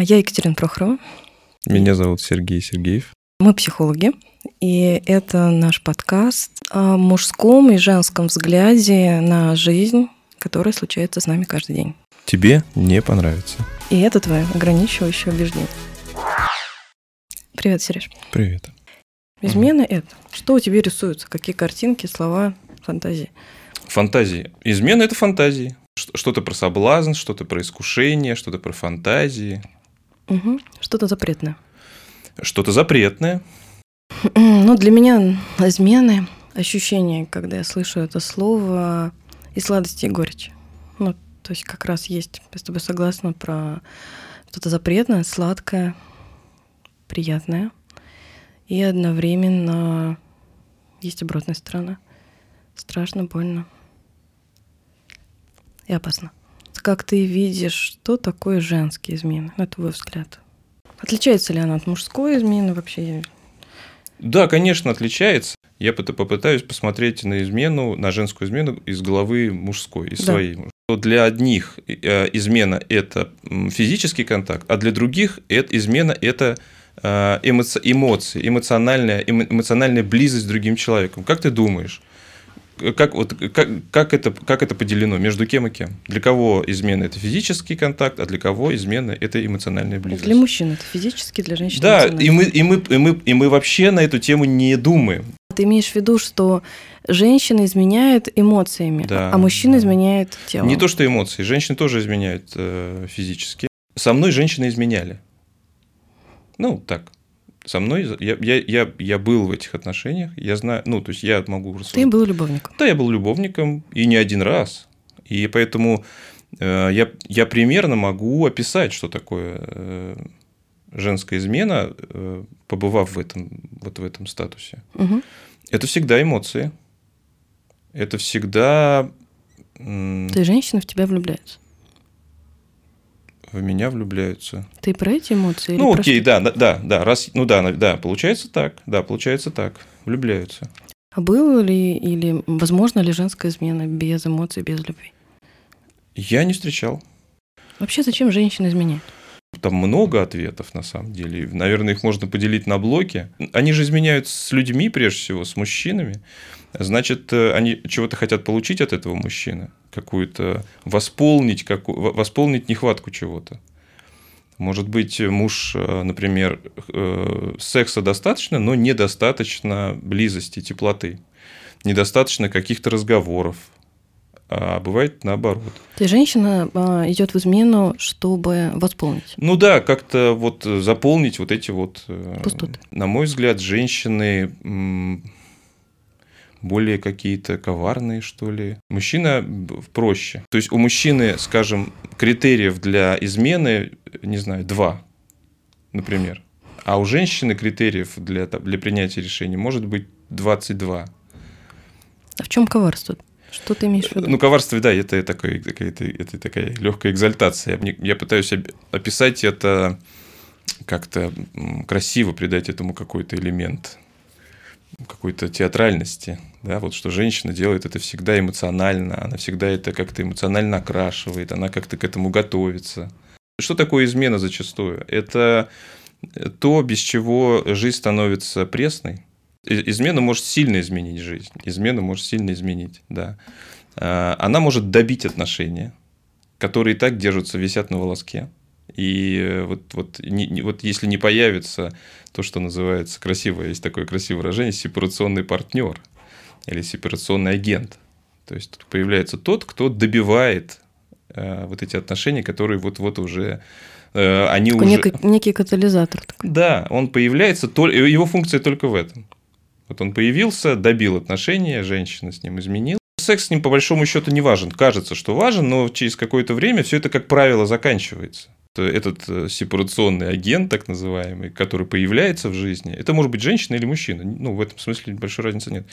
Я Екатерина Прохорова. Меня зовут Сергей Сергеев. Мы психологи, и это наш подкаст о мужском и женском взгляде на жизнь, которая случается с нами каждый день. Тебе не понравится. И это твое ограничивающее убеждение. Привет, Сереж. Привет. Измена это. Что у тебя рисуется? Какие картинки, слова, фантазии? Фантазии. Измена – это фантазии. Что-то про соблазн, что-то про искушение, что-то про фантазии. Угу. Что-то запретное. Что-то запретное. Ну, для меня измены, ощущение, когда я слышу это слово, и сладости, и горечь. Ну, то есть как раз есть, я с тобой согласна, про что-то запретное, сладкое, приятное. И одновременно есть обратная сторона. Страшно, больно и опасно. Как ты видишь, что такое женские измены, на твой взгляд? Отличается ли она от мужской измены вообще? Да, конечно, отличается. Я попытаюсь посмотреть на измену, на женскую измену из головы мужской, из да. своей. Для одних э, измена – это физический контакт, а для других это измена – это э, эмоции, эмоциональная, эмоциональная близость с другим человеком. Как ты думаешь, как, вот, как, как, это, как это поделено? Между кем и кем? Для кого измена – это физический контакт, а для кого измена – это эмоциональная близость? Для мужчин это физический, для женщин Да, и мы, и, мы, и, мы, и мы вообще на эту тему не думаем. Ты имеешь в виду, что женщина изменяет эмоциями, да, а мужчина да. изменяет телом? Не то, что эмоции. Женщины тоже изменяют э, физически. Со мной женщины изменяли. Ну, так, со мной, я, я, я, я был в этих отношениях, я знаю, ну, то есть я могу рассуждать. Ты был любовником? Да, я был любовником, и не один раз. И поэтому э, я, я примерно могу описать, что такое э, женская измена, э, побывав в этом, вот в этом статусе. Угу. Это всегда эмоции. Это всегда... Ты женщина в тебя влюбляется? В меня влюбляются. Ты про эти эмоции? Ну, окей, да, да, да, раз, ну да, да, получается так, да, получается так, влюбляются. А было ли или возможно ли женская измена без эмоций, без любви? Я не встречал. Вообще, зачем женщина изменяет? Там много ответов, на самом деле. Наверное, их можно поделить на блоки. Они же изменяют с людьми, прежде всего, с мужчинами. Значит, э, они чего-то хотят получить от этого мужчины какую-то восполнить, как, восполнить нехватку чего-то. Может быть, муж, э, например, э, секса достаточно, но недостаточно близости, теплоты. Недостаточно каких-то разговоров. А бывает наоборот. То есть женщина а, идет в измену, чтобы восполнить. Ну да, как-то вот заполнить вот эти вот... Пустоты. На мой взгляд, женщины более какие-то коварные, что ли. Мужчина проще. То есть у мужчины, скажем, критериев для измены, не знаю, два, например. А у женщины критериев для, для принятия решений может быть 22. А в чем коварство? Что ты имеешь в виду? Ну, коварство, да, это, такое, это, это такая легкая экзальтация. Я пытаюсь описать это как-то красиво, придать этому какой-то элемент какой-то театральности, да, вот что женщина делает это всегда эмоционально, она всегда это как-то эмоционально окрашивает, она как-то к этому готовится. Что такое измена зачастую? Это то, без чего жизнь становится пресной. Измена может сильно изменить жизнь. Измена может сильно изменить, да. А, она может добить отношения, которые и так держатся, висят на волоске. И э, вот, вот, не, не, вот если не появится то, что называется красивое, есть такое красивое выражение, сепарационный партнер или сепарационный агент. То есть тут появляется тот, кто добивает э, вот эти отношения, которые вот-вот уже э, они такой уже... Некий, некий катализатор. Такой. Да, он появляется, его функция только в этом. Вот он появился, добил отношения, женщина с ним изменила. Секс с ним по большому счету не важен. Кажется, что важен, но через какое-то время все это, как правило, заканчивается этот э, сепарационный агент, так называемый, который появляется в жизни, это может быть женщина или мужчина. Ну, в этом смысле большой разницы нет.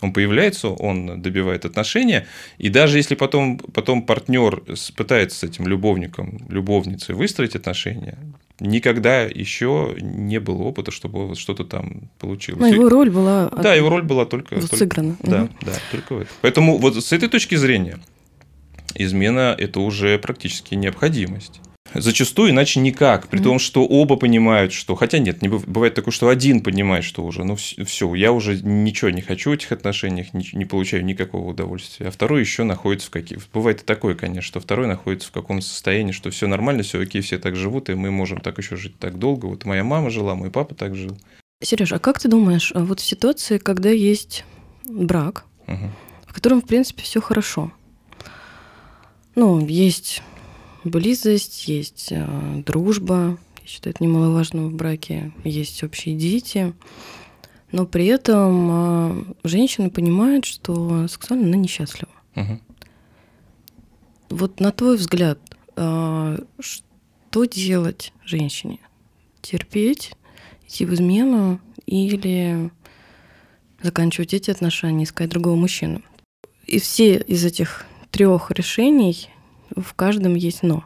Он появляется, он добивает отношения, и даже если потом, потом партнер пытается с этим любовником, любовницей выстроить отношения, никогда еще не было опыта, чтобы что-то там получилось. Но его роль была... Да, его роль была только... Вот сыграна. Только, да, да, только в этом. Поэтому вот с этой точки зрения измена – это уже практически необходимость. Зачастую иначе никак, при том, что оба понимают, что... Хотя нет, не бывает такое, что один понимает, что уже, ну все, я уже ничего не хочу в этих отношениях, не, не получаю никакого удовольствия, а второй еще находится в каких... Бывает и такое, конечно, что второй находится в каком-то состоянии, что все нормально, все окей, все так живут, и мы можем так еще жить так долго. Вот моя мама жила, мой папа так жил. Сереж, а как ты думаешь, а вот в ситуации, когда есть брак, угу. в котором, в принципе, все хорошо, ну, есть близость, есть э, дружба. Я считаю, это немаловажно в браке. Есть общие дети. Но при этом э, женщина понимает, что сексуально она несчастлива. Угу. Вот на твой взгляд, э, что делать женщине? Терпеть, идти в измену или заканчивать эти отношения, искать другого мужчину? И все из этих трех решений в каждом есть но.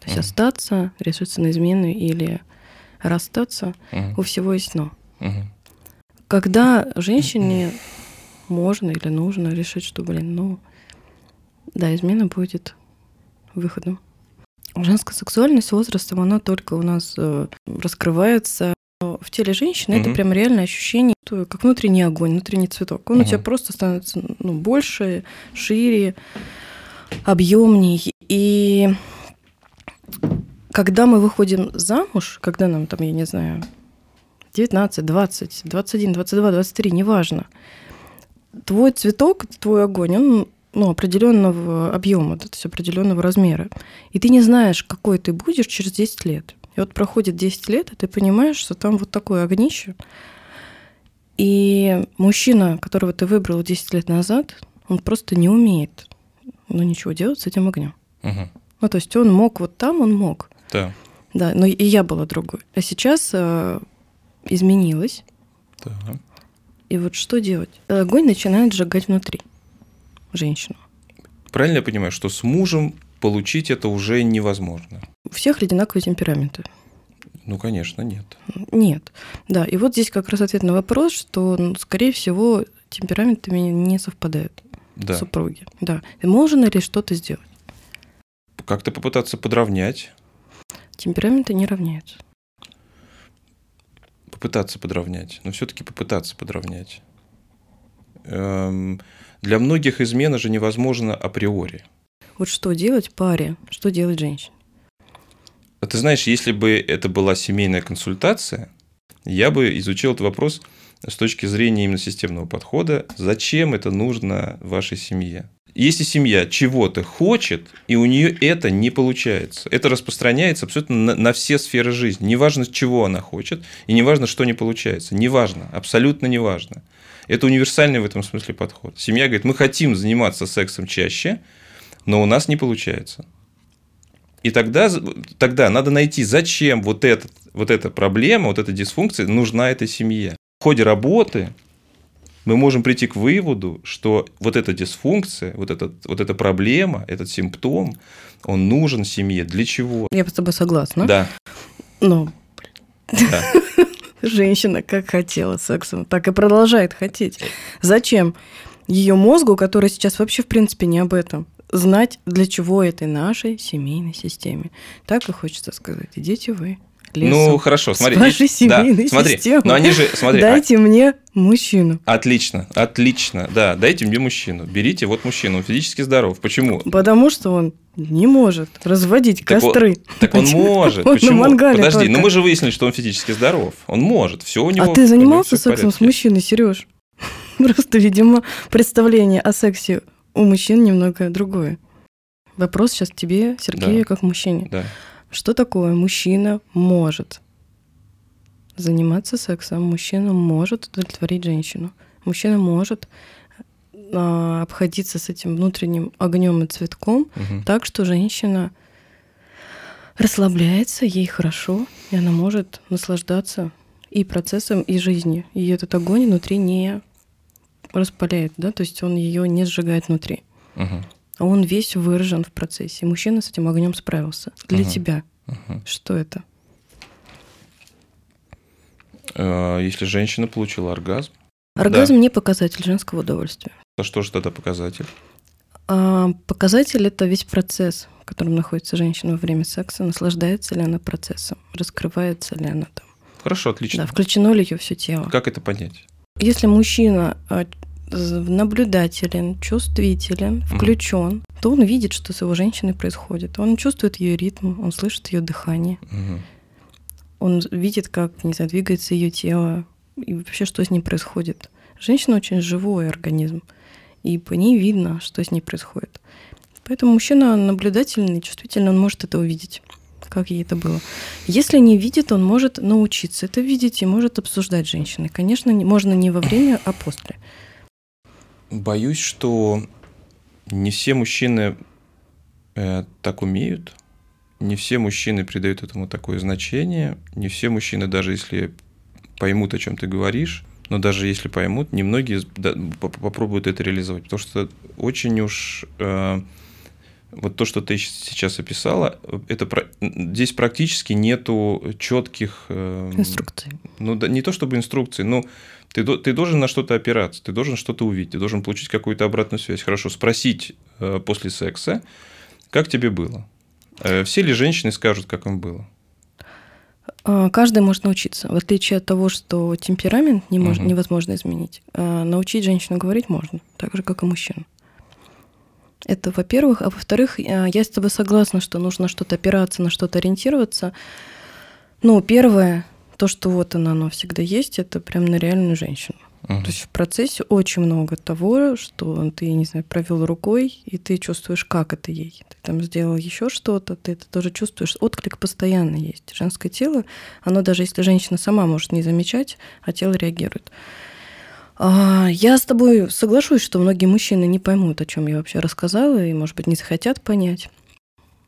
То есть mm. остаться, решиться на измену или расстаться, mm. у всего есть но. Mm. Когда женщине можно или нужно решить, что, блин, ну, да, измена будет выходом. Женская сексуальность с возрастом, она только у нас э, раскрывается в теле женщины. Mm-hmm. Это прям реальное ощущение, как внутренний огонь, внутренний цветок. Он mm-hmm. у тебя просто становится ну, больше, шире, объемней. И когда мы выходим замуж, когда нам там, я не знаю, 19, 20, 21, 22, 23, неважно, твой цветок, твой огонь, он ну, определенного объема, то есть определенного размера. И ты не знаешь, какой ты будешь через 10 лет. И вот проходит 10 лет, и ты понимаешь, что там вот такое огнище. И мужчина, которого ты выбрал 10 лет назад, он просто не умеет ну, ничего делать с этим огнем. Угу. Ну, то есть он мог вот там, он мог. Да. Да, но и я была другой. А сейчас э, изменилось. Да. И вот что делать? Огонь начинает сжигать внутри женщину. Правильно я понимаю, что с мужем получить это уже невозможно? У всех одинаковые темпераменты. Ну, конечно, нет. Нет. Да, и вот здесь как раз ответ на вопрос, что, ну, скорее всего, темпераментами не совпадают да. супруги. Да. И можно ли что-то сделать? Как-то попытаться подровнять. Темпераменты не равняются. Попытаться подровнять. Но все-таки попытаться подровнять. Эм, для многих измена же невозможно априори. Вот что делать паре, что делать женщине? А ты знаешь, если бы это была семейная консультация, я бы изучил этот вопрос с точки зрения именно системного подхода, зачем это нужно вашей семье. Если семья чего-то хочет, и у нее это не получается, это распространяется абсолютно на, на все сферы жизни. Неважно, чего она хочет, и неважно, что не получается. Неважно, абсолютно неважно. Это универсальный в этом смысле подход. Семья говорит, мы хотим заниматься сексом чаще, но у нас не получается. И тогда, тогда надо найти, зачем вот, этот, вот эта проблема, вот эта дисфункция нужна этой семье ходе работы мы можем прийти к выводу, что вот эта дисфункция, вот, этот, вот эта проблема, этот симптом, он нужен семье. Для чего? Я с тобой согласна. Да. Но да. женщина как хотела сексом, так и продолжает хотеть. Зачем ее мозгу, который сейчас вообще в принципе не об этом, знать, для чего этой нашей семейной системе? Так и хочется сказать. Идите вы лесу. Ну, хорошо, смотри. С вашей семейной да, смотри, но они же, смотри. Дайте а... мне мужчину. Отлично, отлично, да, дайте мне мужчину. Берите вот мужчину, он физически здоров. Почему? Потому что он не может разводить так костры. Он, так он может. Он Почему? На мангале Подожди, только. но мы же выяснили, что он физически здоров. Он может, все у него. А ты занимался сексом с мужчиной, Сереж? Просто, видимо, представление о сексе у мужчин немного другое. Вопрос сейчас тебе, Сергею, да. как мужчине. Да. Что такое мужчина может заниматься сексом? Мужчина может удовлетворить женщину. Мужчина может а, обходиться с этим внутренним огнем и цветком угу. так, что женщина расслабляется, ей хорошо, и она может наслаждаться и процессом, и жизнью. И этот огонь внутри не распаляет, да, то есть он ее не сжигает внутри. Угу он весь выражен в процессе. Мужчина с этим огнем справился. Для uh тебя uh что это? Э, если женщина получила оргазм. Оргазм да. не показатель женского удовольствия. А что же тогда показатель? А показатель – это весь процесс, в котором находится женщина во время секса. Наслаждается ли она процессом, раскрывается ли она там. Хорошо, отлично. Да, включено ли ее все тело. Как это понять? Если мужчина а, наблюдателен, чувствителен, включен, mm. то он видит, что с его женщиной происходит. Он чувствует ее ритм, он слышит ее дыхание. Mm. Он видит, как, не знаю, двигается ее тело и вообще, что с ней происходит. Женщина очень живой организм, и по ней видно, что с ней происходит. Поэтому мужчина наблюдательный, чувствительный, он может это увидеть как ей это было. Если не видит, он может научиться это видеть и может обсуждать женщины. Конечно, можно не во время, а после. Боюсь, что не все мужчины э, так умеют, не все мужчины придают этому такое значение, не все мужчины, даже если поймут, о чем ты говоришь, но даже если поймут, немногие попробуют это реализовать, потому что очень уж э, вот то, что ты сейчас описала, это здесь практически нету четких э, инструкций. Ну да, не то чтобы инструкции, но ты, ты должен на что-то опираться, ты должен что-то увидеть, ты должен получить какую-то обратную связь. Хорошо, спросить э, после секса, как тебе было. Э, все ли женщины скажут, как им было? Каждый может научиться. В отличие от того, что темперамент не мож, угу. невозможно изменить, научить женщину говорить можно, так же, как и мужчину. Это, во-первых. А во-вторых, э, я с тобой согласна, что нужно что-то опираться, на что-то ориентироваться. Ну, первое, то, что вот она, оно всегда есть, это прям на реальную женщину. Uh-huh. То есть в процессе очень много того, что ты, не знаю, провел рукой, и ты чувствуешь, как это ей. Ты там сделал еще что-то, ты это тоже чувствуешь. Отклик постоянно есть. Женское тело, оно даже если женщина сама может не замечать, а тело реагирует. А, я с тобой соглашусь, что многие мужчины не поймут, о чем я вообще рассказала, и, может быть, не захотят понять.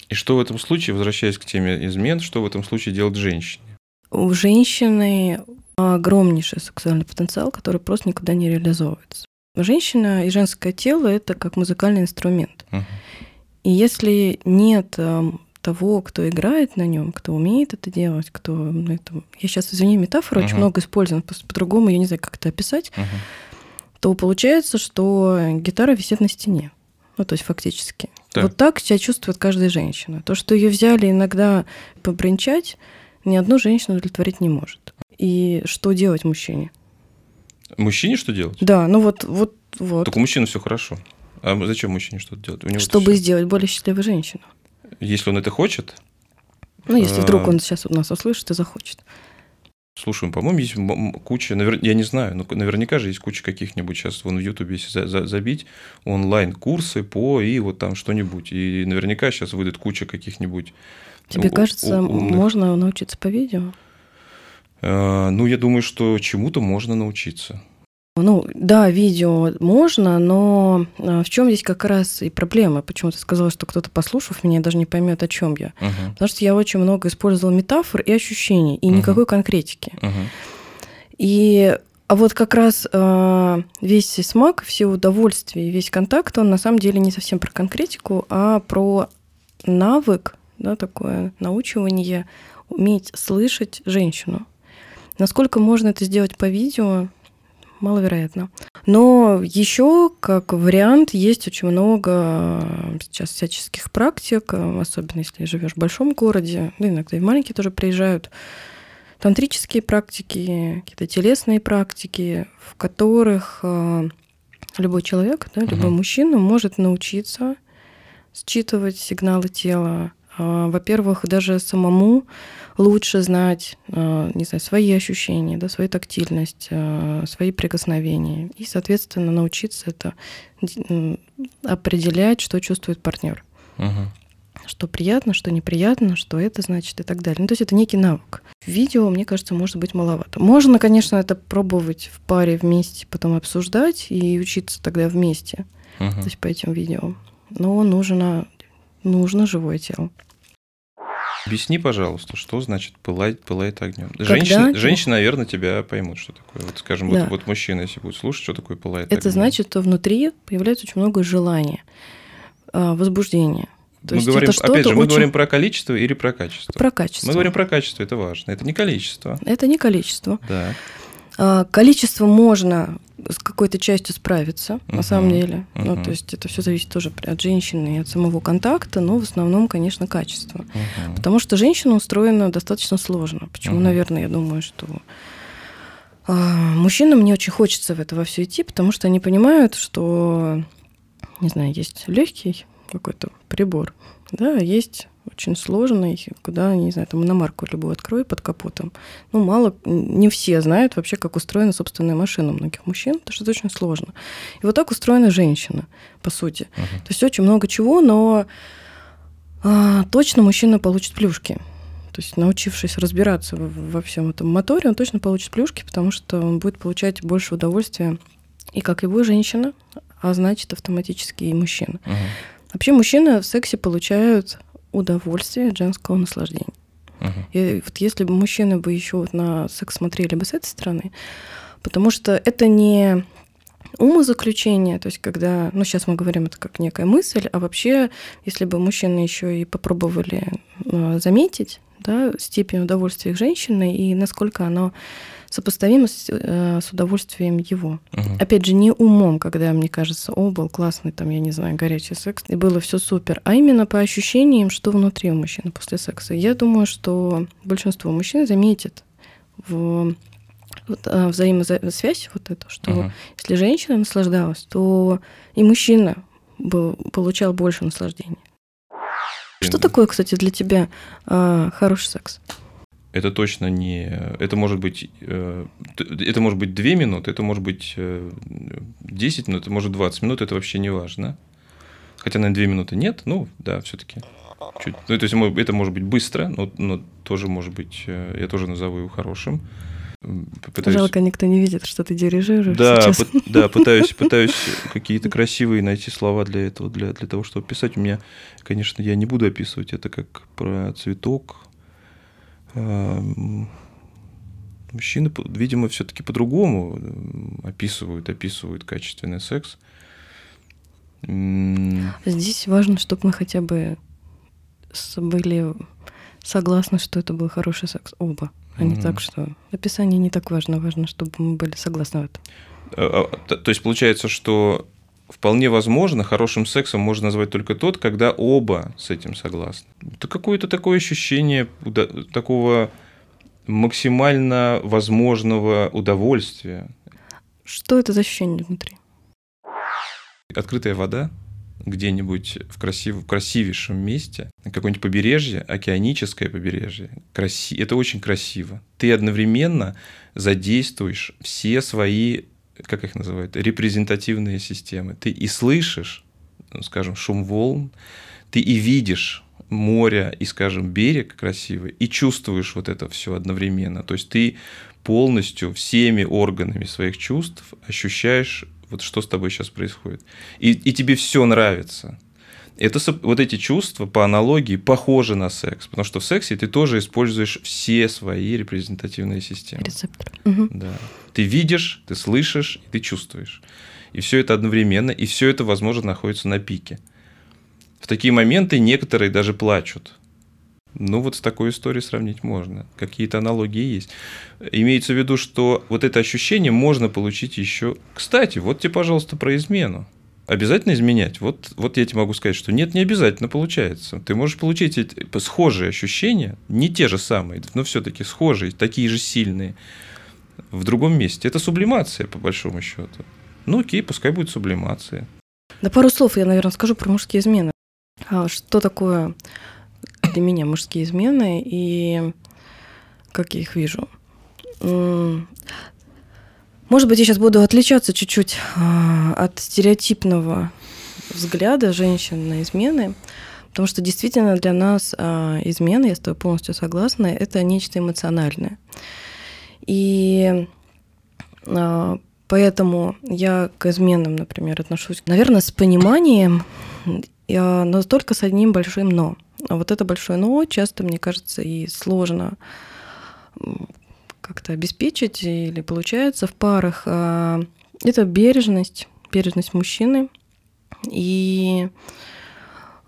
И что в этом случае, возвращаясь к теме измен, что в этом случае делать женщине? У женщины огромнейший сексуальный потенциал, который просто никуда не реализовывается. Женщина и женское тело это как музыкальный инструмент. Uh-huh. И если нет эм, того, кто играет на нем, кто умеет это делать, кто ну, это... я сейчас извини метафору uh-huh. очень много использую, по-другому я не знаю, как это описать, uh-huh. то получается, что гитара висит на стене, ну то есть фактически. Так. Вот так себя чувствует каждая женщина. То, что ее взяли иногда побренчать, ни одну женщину удовлетворить не может. И что делать мужчине? Мужчине что делать? Да, ну вот, вот, вот. Так у мужчины все хорошо. А зачем мужчине что-то делать? У него Чтобы все... сделать более счастливую женщину. Если он это хочет. Ну, если вдруг а, он сейчас у нас услышит и захочет. Слушай, по-моему, есть куча, навер... я не знаю, но наверняка же есть куча каких-нибудь сейчас, вон в Ютубе, если за, за, забить, онлайн-курсы по и вот там что-нибудь. И наверняка сейчас выйдет куча каких-нибудь... Тебе кажется, умных... можно научиться по видео? А, ну, я думаю, что чему-то можно научиться. Ну, да, видео можно, но а, в чем здесь как раз и проблема? Почему ты сказала, что кто-то, послушав меня, даже не поймет, о чем я? Uh-huh. Потому что я очень много использовала метафор и ощущений, и uh-huh. никакой конкретики. Uh-huh. И а вот как раз э, весь смак, все удовольствия, весь контакт, он на самом деле не совсем про конкретику, а про навык, да, такое научивание, уметь слышать женщину. Насколько можно это сделать по видео, маловероятно. Но еще как вариант есть очень много сейчас всяческих практик, особенно если живешь в большом городе, да иногда и в маленькие тоже приезжают тантрические практики, какие-то телесные практики, в которых э, любой человек, да, любой uh-huh. мужчина может научиться считывать сигналы тела. А, во-первых, даже самому лучше знать, э, не знаю, свои ощущения, да, свою тактильность, э, свои прикосновения. И, соответственно, научиться это определять, что чувствует партнер. Угу. Что приятно, что неприятно, что это значит и так далее. Ну, то есть это некий навык. Видео, мне кажется, может быть маловато. Можно, конечно, это пробовать в паре вместе, потом обсуждать и учиться тогда вместе. Угу. То есть по этим видео. Но нужно, нужно живое тело. Объясни, пожалуйста, что значит пылать, пылает огнем. Женщины, женщины, наверное, тебя поймут, что такое. Вот, скажем, да. вот, вот мужчина, если будет слушать, что такое пылает Это огнем. значит, что внутри появляется очень много желания, а, возбуждения. То мы говорим, опять же, мы очень... говорим про количество или про качество? Про качество. Мы говорим про качество, это важно. Это не количество. Это не количество. Да. А, количество можно с какой-то частью справиться, uh-huh. на самом деле. Uh-huh. Ну, то есть это все зависит тоже от женщины и от самого контакта, но в основном, конечно, качество. Uh-huh. Потому что женщина устроена достаточно сложно. Почему, uh-huh. наверное, я думаю, что а, мужчинам не очень хочется в это во все идти, потому что они понимают, что, не знаю, есть легкий какой-то прибор, да, есть очень сложный, куда, не знаю, там иномарку любую открой под капотом. Ну, мало, не все знают вообще, как устроена собственная машина многих мужчин, потому что это очень сложно. И вот так устроена женщина, по сути. Uh-huh. То есть очень много чего, но а, точно мужчина получит плюшки. То есть, научившись разбираться во всем этом моторе, он точно получит плюшки, потому что он будет получать больше удовольствия и как его женщина, а значит автоматически и мужчина. Uh-huh. Вообще мужчины в сексе получают удовольствие от женского наслаждения. Uh-huh. И вот если бы мужчины бы еще вот на секс смотрели бы с этой стороны, потому что это не умозаключение, то есть когда, ну сейчас мы говорим это как некая мысль, а вообще, если бы мужчины еще и попробовали э, заметить да, степень удовольствия их женщины и насколько оно сопоставимо с, э, с удовольствием его. Uh-huh. Опять же, не умом, когда мне кажется, о, был классный, там, я не знаю, горячий секс, и было все супер, а именно по ощущениям, что внутри у мужчины после секса. Я думаю, что большинство мужчин заметит в вот, а, взаимосвязь вот эту, что uh-huh. если женщина наслаждалась, то и мужчина был, получал больше наслаждения. Что такое, кстати, для тебя э, хороший секс? Это точно не... Это может быть, э, это может быть 2 минуты, это может быть 10 э, минут, это может 20 минут, это вообще не важно. Хотя, наверное, 2 минуты нет, ну, да, все таки чуть. Ну, то есть, это может быть быстро, но, но тоже может быть, э, я тоже назову его хорошим. Пытаюсь... Жалко, никто не видит, что ты дирижируешь да, сейчас. По- да, пытаюсь, пытаюсь какие-то красивые найти слова для этого, для, для того, чтобы писать. У меня, конечно, я не буду описывать это как про цветок, мужчины, видимо, все-таки по-другому описывают, описывают качественный секс. Здесь важно, чтобы мы хотя бы были согласны, что это был хороший секс оба, а не mm-hmm. так, что описание не так важно, важно, чтобы мы были согласны в этом. А, а, то есть получается, что вполне возможно, хорошим сексом можно назвать только тот, когда оба с этим согласны. Это какое-то такое ощущение такого максимально возможного удовольствия. Что это за ощущение внутри? Открытая вода где-нибудь в, красив... в красивейшем месте, какое-нибудь побережье, океаническое побережье. Краси... Это очень красиво. Ты одновременно задействуешь все свои как их называют, репрезентативные системы. Ты и слышишь, ну, скажем, шум волн, ты и видишь море и, скажем, берег красивый, и чувствуешь вот это все одновременно. То есть ты полностью всеми органами своих чувств ощущаешь, вот что с тобой сейчас происходит. И, и тебе все нравится. Это вот эти чувства по аналогии похожи на секс, потому что в сексе ты тоже используешь все свои репрезентативные системы. Рецепторы. Угу. Да. Ты видишь, ты слышишь, и ты чувствуешь. И все это одновременно, и все это, возможно, находится на пике. В такие моменты некоторые даже плачут. Ну, вот с такой историей сравнить можно. Какие-то аналогии есть. Имеется в виду, что вот это ощущение можно получить еще. Кстати, вот тебе, пожалуйста, про измену. Обязательно изменять? Вот, вот я тебе могу сказать, что нет, не обязательно получается. Ты можешь получить эти схожие ощущения, не те же самые, но все-таки схожие, такие же сильные, в другом месте. Это сублимация, по большому счету. Ну окей, пускай будет сублимация. Да пару слов я, наверное, скажу про мужские измены. А что такое для меня мужские измены и как я их вижу? Может быть, я сейчас буду отличаться чуть-чуть а, от стереотипного взгляда женщин на измены, потому что действительно для нас а, измены, я с тобой полностью согласна, это нечто эмоциональное. И а, поэтому я к изменам, например, отношусь, наверное, с пониманием, но только с одним большим «но». А вот это большое «но» часто, мне кажется, и сложно как-то обеспечить или получается в парах, а, это бережность, бережность мужчины и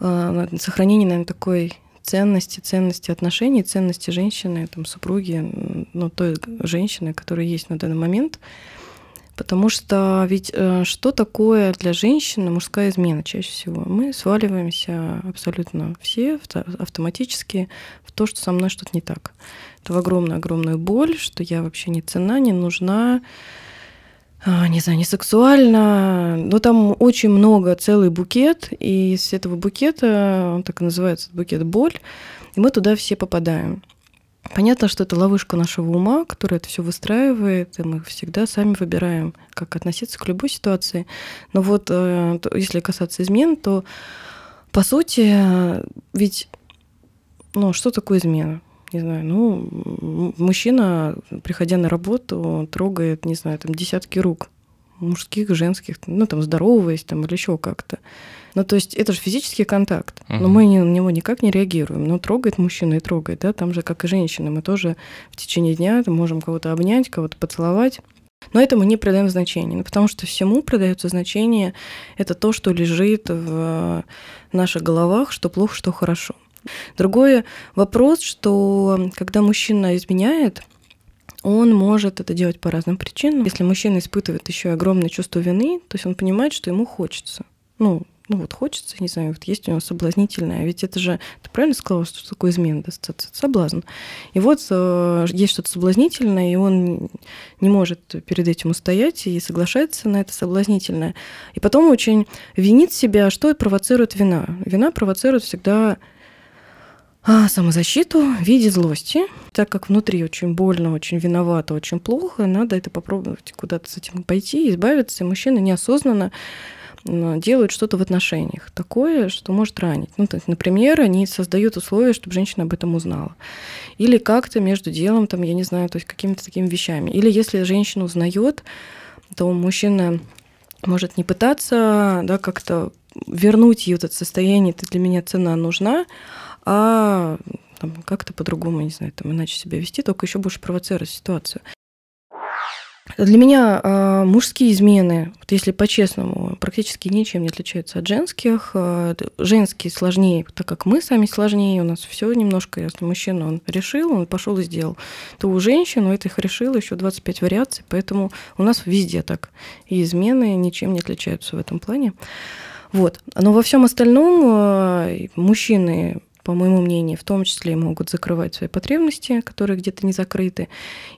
а, сохранение, наверное, такой ценности, ценности отношений, ценности женщины, там, супруги, ну, той женщины, которая есть на данный момент. Потому что ведь э, что такое для женщины мужская измена чаще всего? Мы сваливаемся абсолютно все автоматически в то, что со мной что-то не так. В огромную-огромную боль, что я вообще не цена, не нужна, а, не знаю, не сексуально, но там очень много, целый букет, и из этого букета, он так и называется, букет боль, и мы туда все попадаем. Понятно, что это ловушка нашего ума, который это все выстраивает, и мы всегда сами выбираем, как относиться к любой ситуации. Но вот э, если касаться измен, то по сути, ведь ну, что такое измена? Не знаю, ну, мужчина, приходя на работу, трогает, не знаю, там десятки рук мужских, женских, ну, там, здороваясь там или еще как-то. Ну, то есть это же физический контакт, uh-huh. но мы на него никак не реагируем. Ну, трогает мужчина и трогает, да, там же, как и женщины, мы тоже в течение дня можем кого-то обнять, кого-то поцеловать. Но этому не придаем значения, ну, потому что всему придается значение это то, что лежит в наших головах, что плохо, что хорошо. Другой вопрос, что когда мужчина изменяет, он может это делать по разным причинам. Если мужчина испытывает еще огромное чувство вины, то есть он понимает, что ему хочется. Ну, ну вот хочется, не знаю, вот есть у него соблазнительное, ведь это же, ты правильно сказала, что такое измена, да, соблазн. И вот э, есть что-то соблазнительное, и он не может перед этим устоять и соглашается на это соблазнительное. И потом очень винит себя, что провоцирует вина. Вина провоцирует всегда а, самозащиту в виде злости. Так как внутри очень больно, очень виновато, очень плохо, надо это попробовать куда-то с этим пойти, избавиться. И мужчина неосознанно делают что-то в отношениях такое, что может ранить. Ну, так, например, они создают условия, чтобы женщина об этом узнала. Или как-то между делом, там, я не знаю, то есть какими-то такими вещами. Или если женщина узнает, то мужчина может не пытаться да, как-то вернуть ее это состояние, ты для меня цена нужна, а как-то по-другому, не знаю, там, иначе себя вести, только еще больше провоцировать ситуацию. Для меня э, мужские измены, вот если по-честному, практически ничем не отличаются от женских. Э, женские сложнее, так как мы сами сложнее, у нас все немножко, если мужчина он решил, он пошел и сделал, то у женщин у этих решил еще 25 вариаций, поэтому у нас везде так. И измены ничем не отличаются в этом плане. Вот. Но во всем остальном э, мужчины по моему мнению, в том числе могут закрывать свои потребности, которые где-то не закрыты.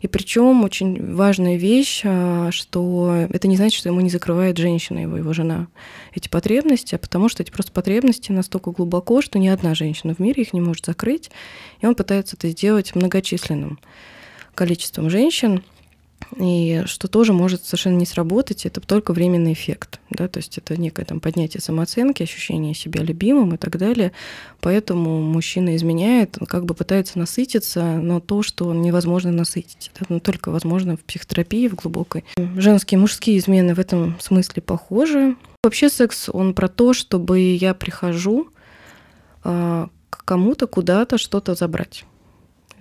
И причем очень важная вещь, а, что это не значит, что ему не закрывает женщина, его, его жена, эти потребности, а потому что эти просто потребности настолько глубоко, что ни одна женщина в мире их не может закрыть, и он пытается это сделать многочисленным количеством женщин, и что тоже может совершенно не сработать, это только временный эффект. Да? То есть это некое там, поднятие самооценки, ощущение себя любимым и так далее. Поэтому мужчина изменяет, он как бы пытается насытиться, но то, что невозможно насытить. Это только возможно в психотерапии, в глубокой. Женские и мужские измены в этом смысле похожи. Вообще секс, он про то, чтобы я прихожу э, к кому-то куда-то что-то забрать.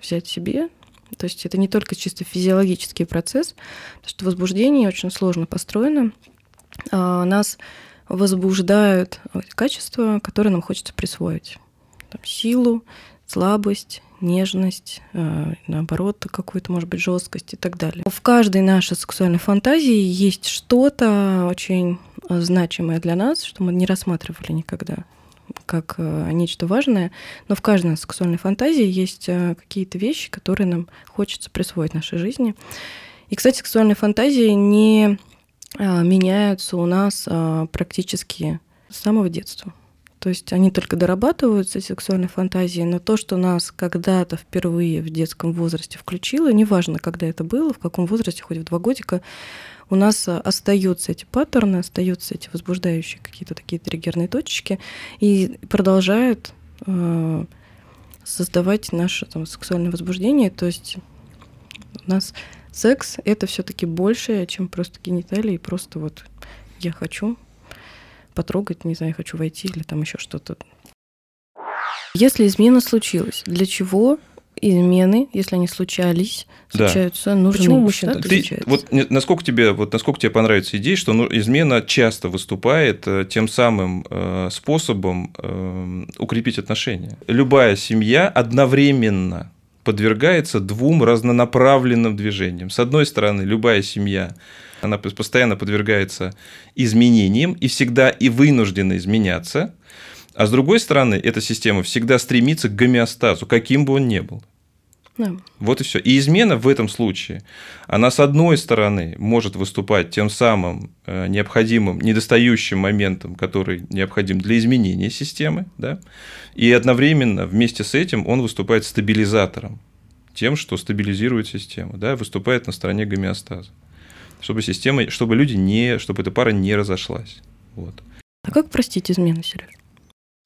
Взять себе, то есть это не только чисто физиологический процесс, потому что возбуждение очень сложно построено. А нас возбуждают качества, которые нам хочется присвоить. Там, силу, слабость, нежность, э, наоборот, какую-то, может быть, жесткость и так далее. В каждой нашей сексуальной фантазии есть что-то очень значимое для нас, что мы не рассматривали никогда как э, нечто важное, но в каждой сексуальной фантазии есть э, какие-то вещи, которые нам хочется присвоить в нашей жизни. И, кстати, сексуальные фантазии не э, меняются у нас практически с самого детства. То есть они только дорабатываются, сексуальные фантазии, но то, что нас когда-то впервые в детском возрасте включило, неважно, когда это было, в каком возрасте, хоть в два годика, у нас э, остаются эти паттерны, остаются эти возбуждающие какие-то такие триггерные точки и продолжают э, создавать наше там, сексуальное возбуждение. То есть у нас секс это все-таки больше, чем просто гениталии, просто вот я хочу потрогать, не знаю, хочу войти или там еще что-то. Если измена случилась, для чего измены, если они случались, случаются, да. нужны. Почему мужчина да, ты, Вот насколько тебе, вот насколько тебе понравится идея, что ну, измена часто выступает э, тем самым э, способом э, укрепить отношения. Любая семья одновременно подвергается двум разнонаправленным движениям. С одной стороны, любая семья Она постоянно подвергается изменениям и всегда и вынуждена изменяться. А с другой стороны, эта система всегда стремится к гомеостазу, каким бы он ни был. Да. Вот и все. И измена в этом случае, она с одной стороны может выступать тем самым э, необходимым, недостающим моментом, который необходим для изменения системы, да, и одновременно вместе с этим он выступает стабилизатором, тем, что стабилизирует систему, да, выступает на стороне гомеостаза, чтобы система, чтобы люди не, чтобы эта пара не разошлась. Вот. А как простить измену, Сереж?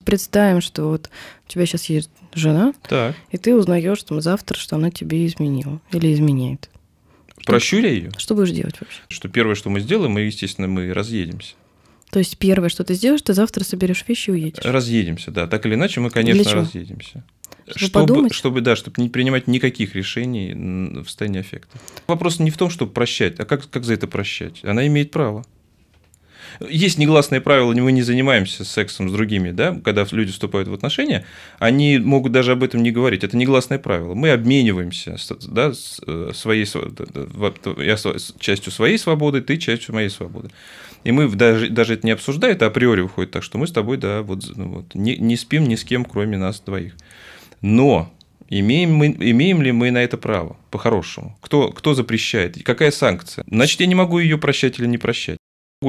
Представим, что вот у тебя сейчас есть жена, так. и ты узнаешь там завтра, что она тебе изменила или изменяет. Прощу ли ее? Что будешь делать вообще? Что первое, что мы сделаем, мы, естественно, мы разъедемся. То есть первое, что ты сделаешь, ты завтра соберешь вещи и уедешь. Разъедемся, да. Так или иначе, мы, конечно, разъедемся. Чтобы, чтобы, подумать? чтобы, да, чтобы не принимать никаких решений в состоянии аффекта. Вопрос не в том, чтобы прощать, а как, как за это прощать. Она имеет право. Есть негласное правило, мы не занимаемся сексом с другими, да, когда люди вступают в отношения, они могут даже об этом не говорить. Это негласное правило. Мы обмениваемся да, э, своей, я частью своей свободы, ты частью моей свободы. И мы даже, даже это не обсуждают, а априори выходит так, что мы с тобой, да, вот, ну вот не, не спим ни с кем, кроме нас двоих. Но Имеем, мы, имеем ли мы на это право, по-хорошему? Кто, кто запрещает? Какая санкция? Значит, я не могу ее прощать или не прощать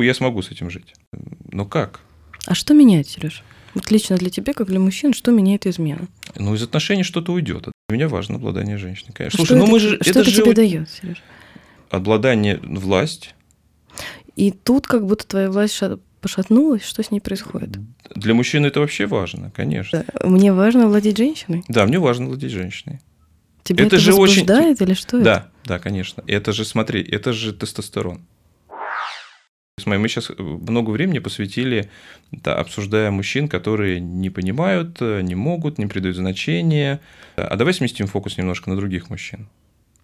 я смогу с этим жить. Но как? А что меняет, Сереж? Вот лично для тебя, как для мужчин, что меняет измена? Ну, из отношений что-то уйдет. Для меня важно обладание женщиной, конечно. А Слушай, ну мы же... Что это, это же... тебе дает, Сереж? Обладание власть. И тут как будто твоя власть пошатнулась, что с ней происходит? Для мужчины это вообще важно, конечно. Мне важно владеть женщиной? Да, мне важно владеть женщиной. Тебя это, это же очень... или что да, это? Да, конечно. Это же, смотри, это же тестостерон. Мы сейчас э, много времени посвятили, да, обсуждая мужчин, которые не понимают, э, не могут, не придают значения. А давай сместим фокус немножко на других мужчин.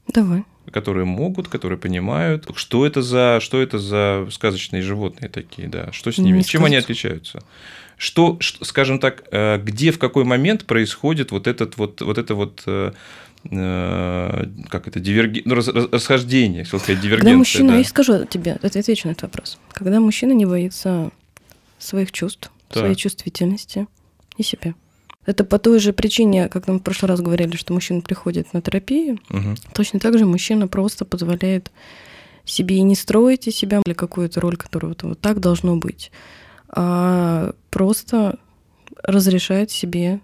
Давай. Которые могут, которые понимают, что это за, что это за сказочные животные такие, да, что с ними, не чем сказать. они отличаются. Что, скажем так, э, где в какой момент происходит вот этот вот, вот это вот как это, диверги... ну, расхождение, хотел сказать, дивергенция. Когда мужчина, да. я скажу тебе, отвечу на этот вопрос. Когда мужчина не боится своих чувств, да. своей чувствительности и себя. Это по той же причине, как нам в прошлый раз говорили, что мужчина приходит на терапию, угу. точно так же мужчина просто позволяет себе и не строить из себя для какую-то роль, которая вот, вот так должно быть, а просто разрешает себе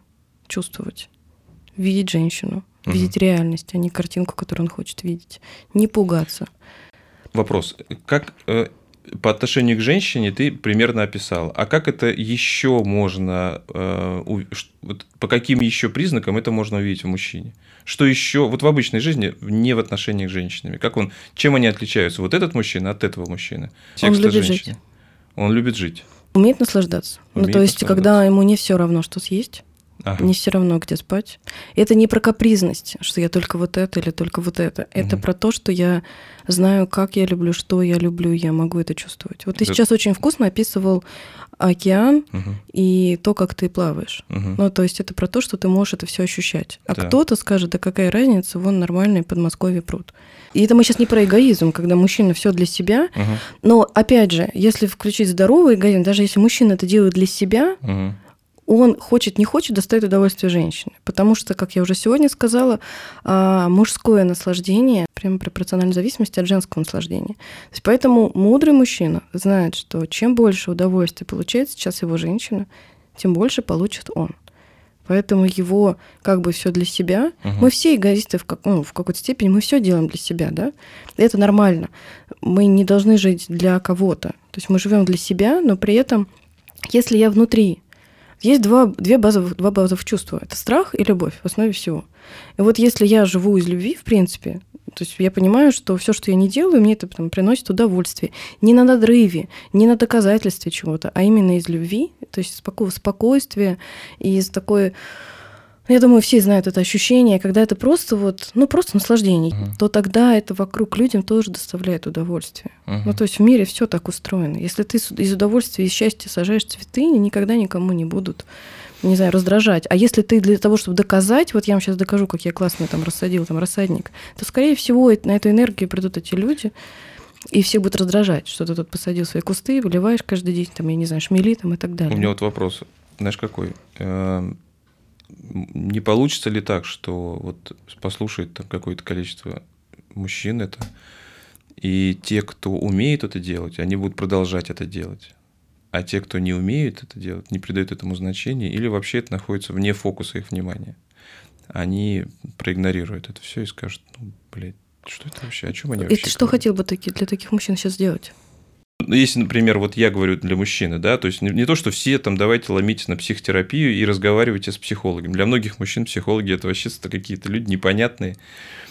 чувствовать, видеть женщину, видеть реальность, а не картинку, которую он хочет видеть. Не пугаться. Вопрос. Как э, по отношению к женщине ты примерно описал. А как это еще можно, э, вот по каким еще признакам это можно увидеть в мужчине? Что еще, вот в обычной жизни, не в отношениях с женщинами, как он, чем они отличаются? Вот этот мужчина от этого мужчины? Он любит женщины. жить. Он любит жить. Умеет наслаждаться. Умеет ну, то есть, когда ему не все равно, что съесть, Ага. Не все равно, где спать. Это не про капризность, что я только вот это или только вот это. Угу. Это про то, что я знаю, как я люблю, что я люблю, я могу это чувствовать. Вот ты это... сейчас очень вкусно описывал океан угу. и то, как ты плаваешь. Угу. Ну, то есть это про то, что ты можешь это все ощущать. А да. кто-то скажет, да какая разница, вон нормальный Подмосковье пруд. И это мы сейчас не про эгоизм, когда мужчина все для себя. Угу. Но опять же, если включить здоровый эгоизм, даже если мужчина это делает для себя, угу он хочет, не хочет, доставить удовольствие женщине. Потому что, как я уже сегодня сказала, а, мужское наслаждение прямо пропорционально зависимости от женского наслаждения. То есть поэтому мудрый мужчина знает, что чем больше удовольствия получает сейчас его женщина, тем больше получит он. Поэтому его как бы все для себя. Угу. Мы все эгоисты в, как, ну, в какой-то степени, мы все делаем для себя, да. И это нормально. Мы не должны жить для кого-то. То есть мы живем для себя, но при этом, если я внутри есть два, две базовых, два базовых чувства. Это страх и любовь в основе всего. И вот если я живу из любви, в принципе, то есть я понимаю, что все, что я не делаю, мне это там, приносит удовольствие. Не на надрыве, не на доказательстве чего-то, а именно из любви, то есть споко- спокойствия и из такой я думаю, все знают это ощущение, когда это просто вот, ну, просто наслаждение, uh-huh. то тогда это вокруг людям тоже доставляет удовольствие. Uh-huh. Ну, то есть в мире все так устроено. Если ты из удовольствия и счастья сажаешь цветы, они никогда никому не будут, не знаю, раздражать. А если ты для того, чтобы доказать, вот я вам сейчас докажу, как я классно там рассадил там рассадник, то, скорее всего, на эту энергию придут эти люди, И все будут раздражать, что ты тут посадил свои кусты, выливаешь каждый день, там, я не знаю, шмели там и так далее. У меня вот вопрос, знаешь, какой? Не получится ли так, что вот послушает там какое-то количество мужчин это, и те, кто умеет это делать, они будут продолжать это делать. А те, кто не умеют это делать, не придают этому значения или вообще это находится вне фокуса их внимания, они проигнорируют это все и скажут, ну, блядь, что это вообще, о чем они И вообще ты что говорят?» хотел бы таки- для таких мужчин сейчас сделать? Ну, Если, например, вот я говорю для мужчины, да, то есть не, не то, что все там давайте ломитесь на психотерапию и разговаривайте с психологом. Для многих мужчин психологи это вообще какие-то люди непонятные.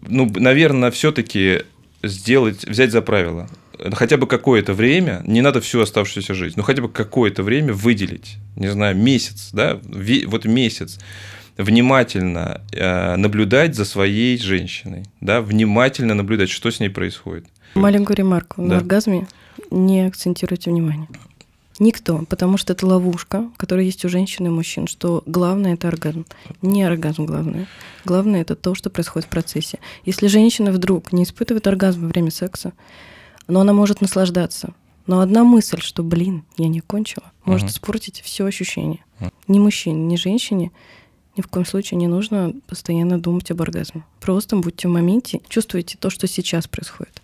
Ну, наверное, все-таки сделать, взять за правило, хотя бы какое-то время, не надо всю оставшуюся жизнь, но хотя бы какое-то время выделить, не знаю, месяц, да, вот месяц, внимательно э, наблюдать за своей женщиной, да, внимательно наблюдать, что с ней происходит. Маленькую ремарку. На Да. оргазме не акцентируйте внимание. Никто, потому что это ловушка, которая есть у женщин и мужчин, что главное это оргазм. Не оргазм главное. Главное это то, что происходит в процессе. Если женщина вдруг не испытывает оргазм во время секса, но она может наслаждаться, но одна мысль, что, блин, я не кончила, может Мгм. испортить все ощущение. Мгм. Ни мужчине, ни женщине ни в коем случае не нужно постоянно думать об оргазме. Просто будьте в моменте, чувствуйте то, что сейчас происходит.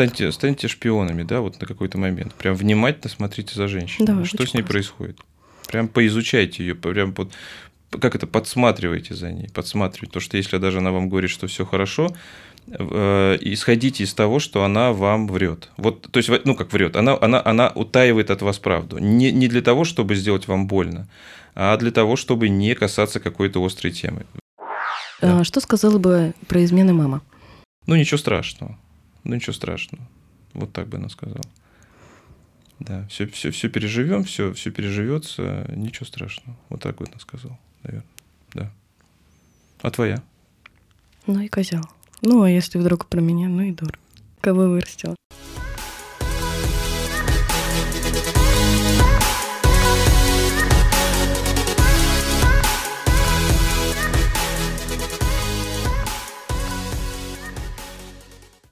Станьте, станьте шпионами, да, вот на какой-то момент. Прям внимательно смотрите за женщиной. Да, что очень с ней классно. происходит. Прям поизучайте ее, прям под, как это, подсматривайте за ней, подсматривайте. Потому что если даже она вам говорит, что все хорошо, э, исходите из того, что она вам врет. Вот, то есть, ну как врет, она, она, она утаивает от вас правду. Не, не для того, чтобы сделать вам больно, а для того, чтобы не касаться какой-то острой темы. Да. Что сказала бы про измены мама? Ну, ничего страшного. Ну, ничего страшного. Вот так бы она сказала. Да, все, все, все переживем, все, все переживется, ничего страшного. Вот так бы она сказала, наверное. Да. А твоя? Ну и козел. Ну, а если вдруг про меня, ну и дура. Кого вырастила?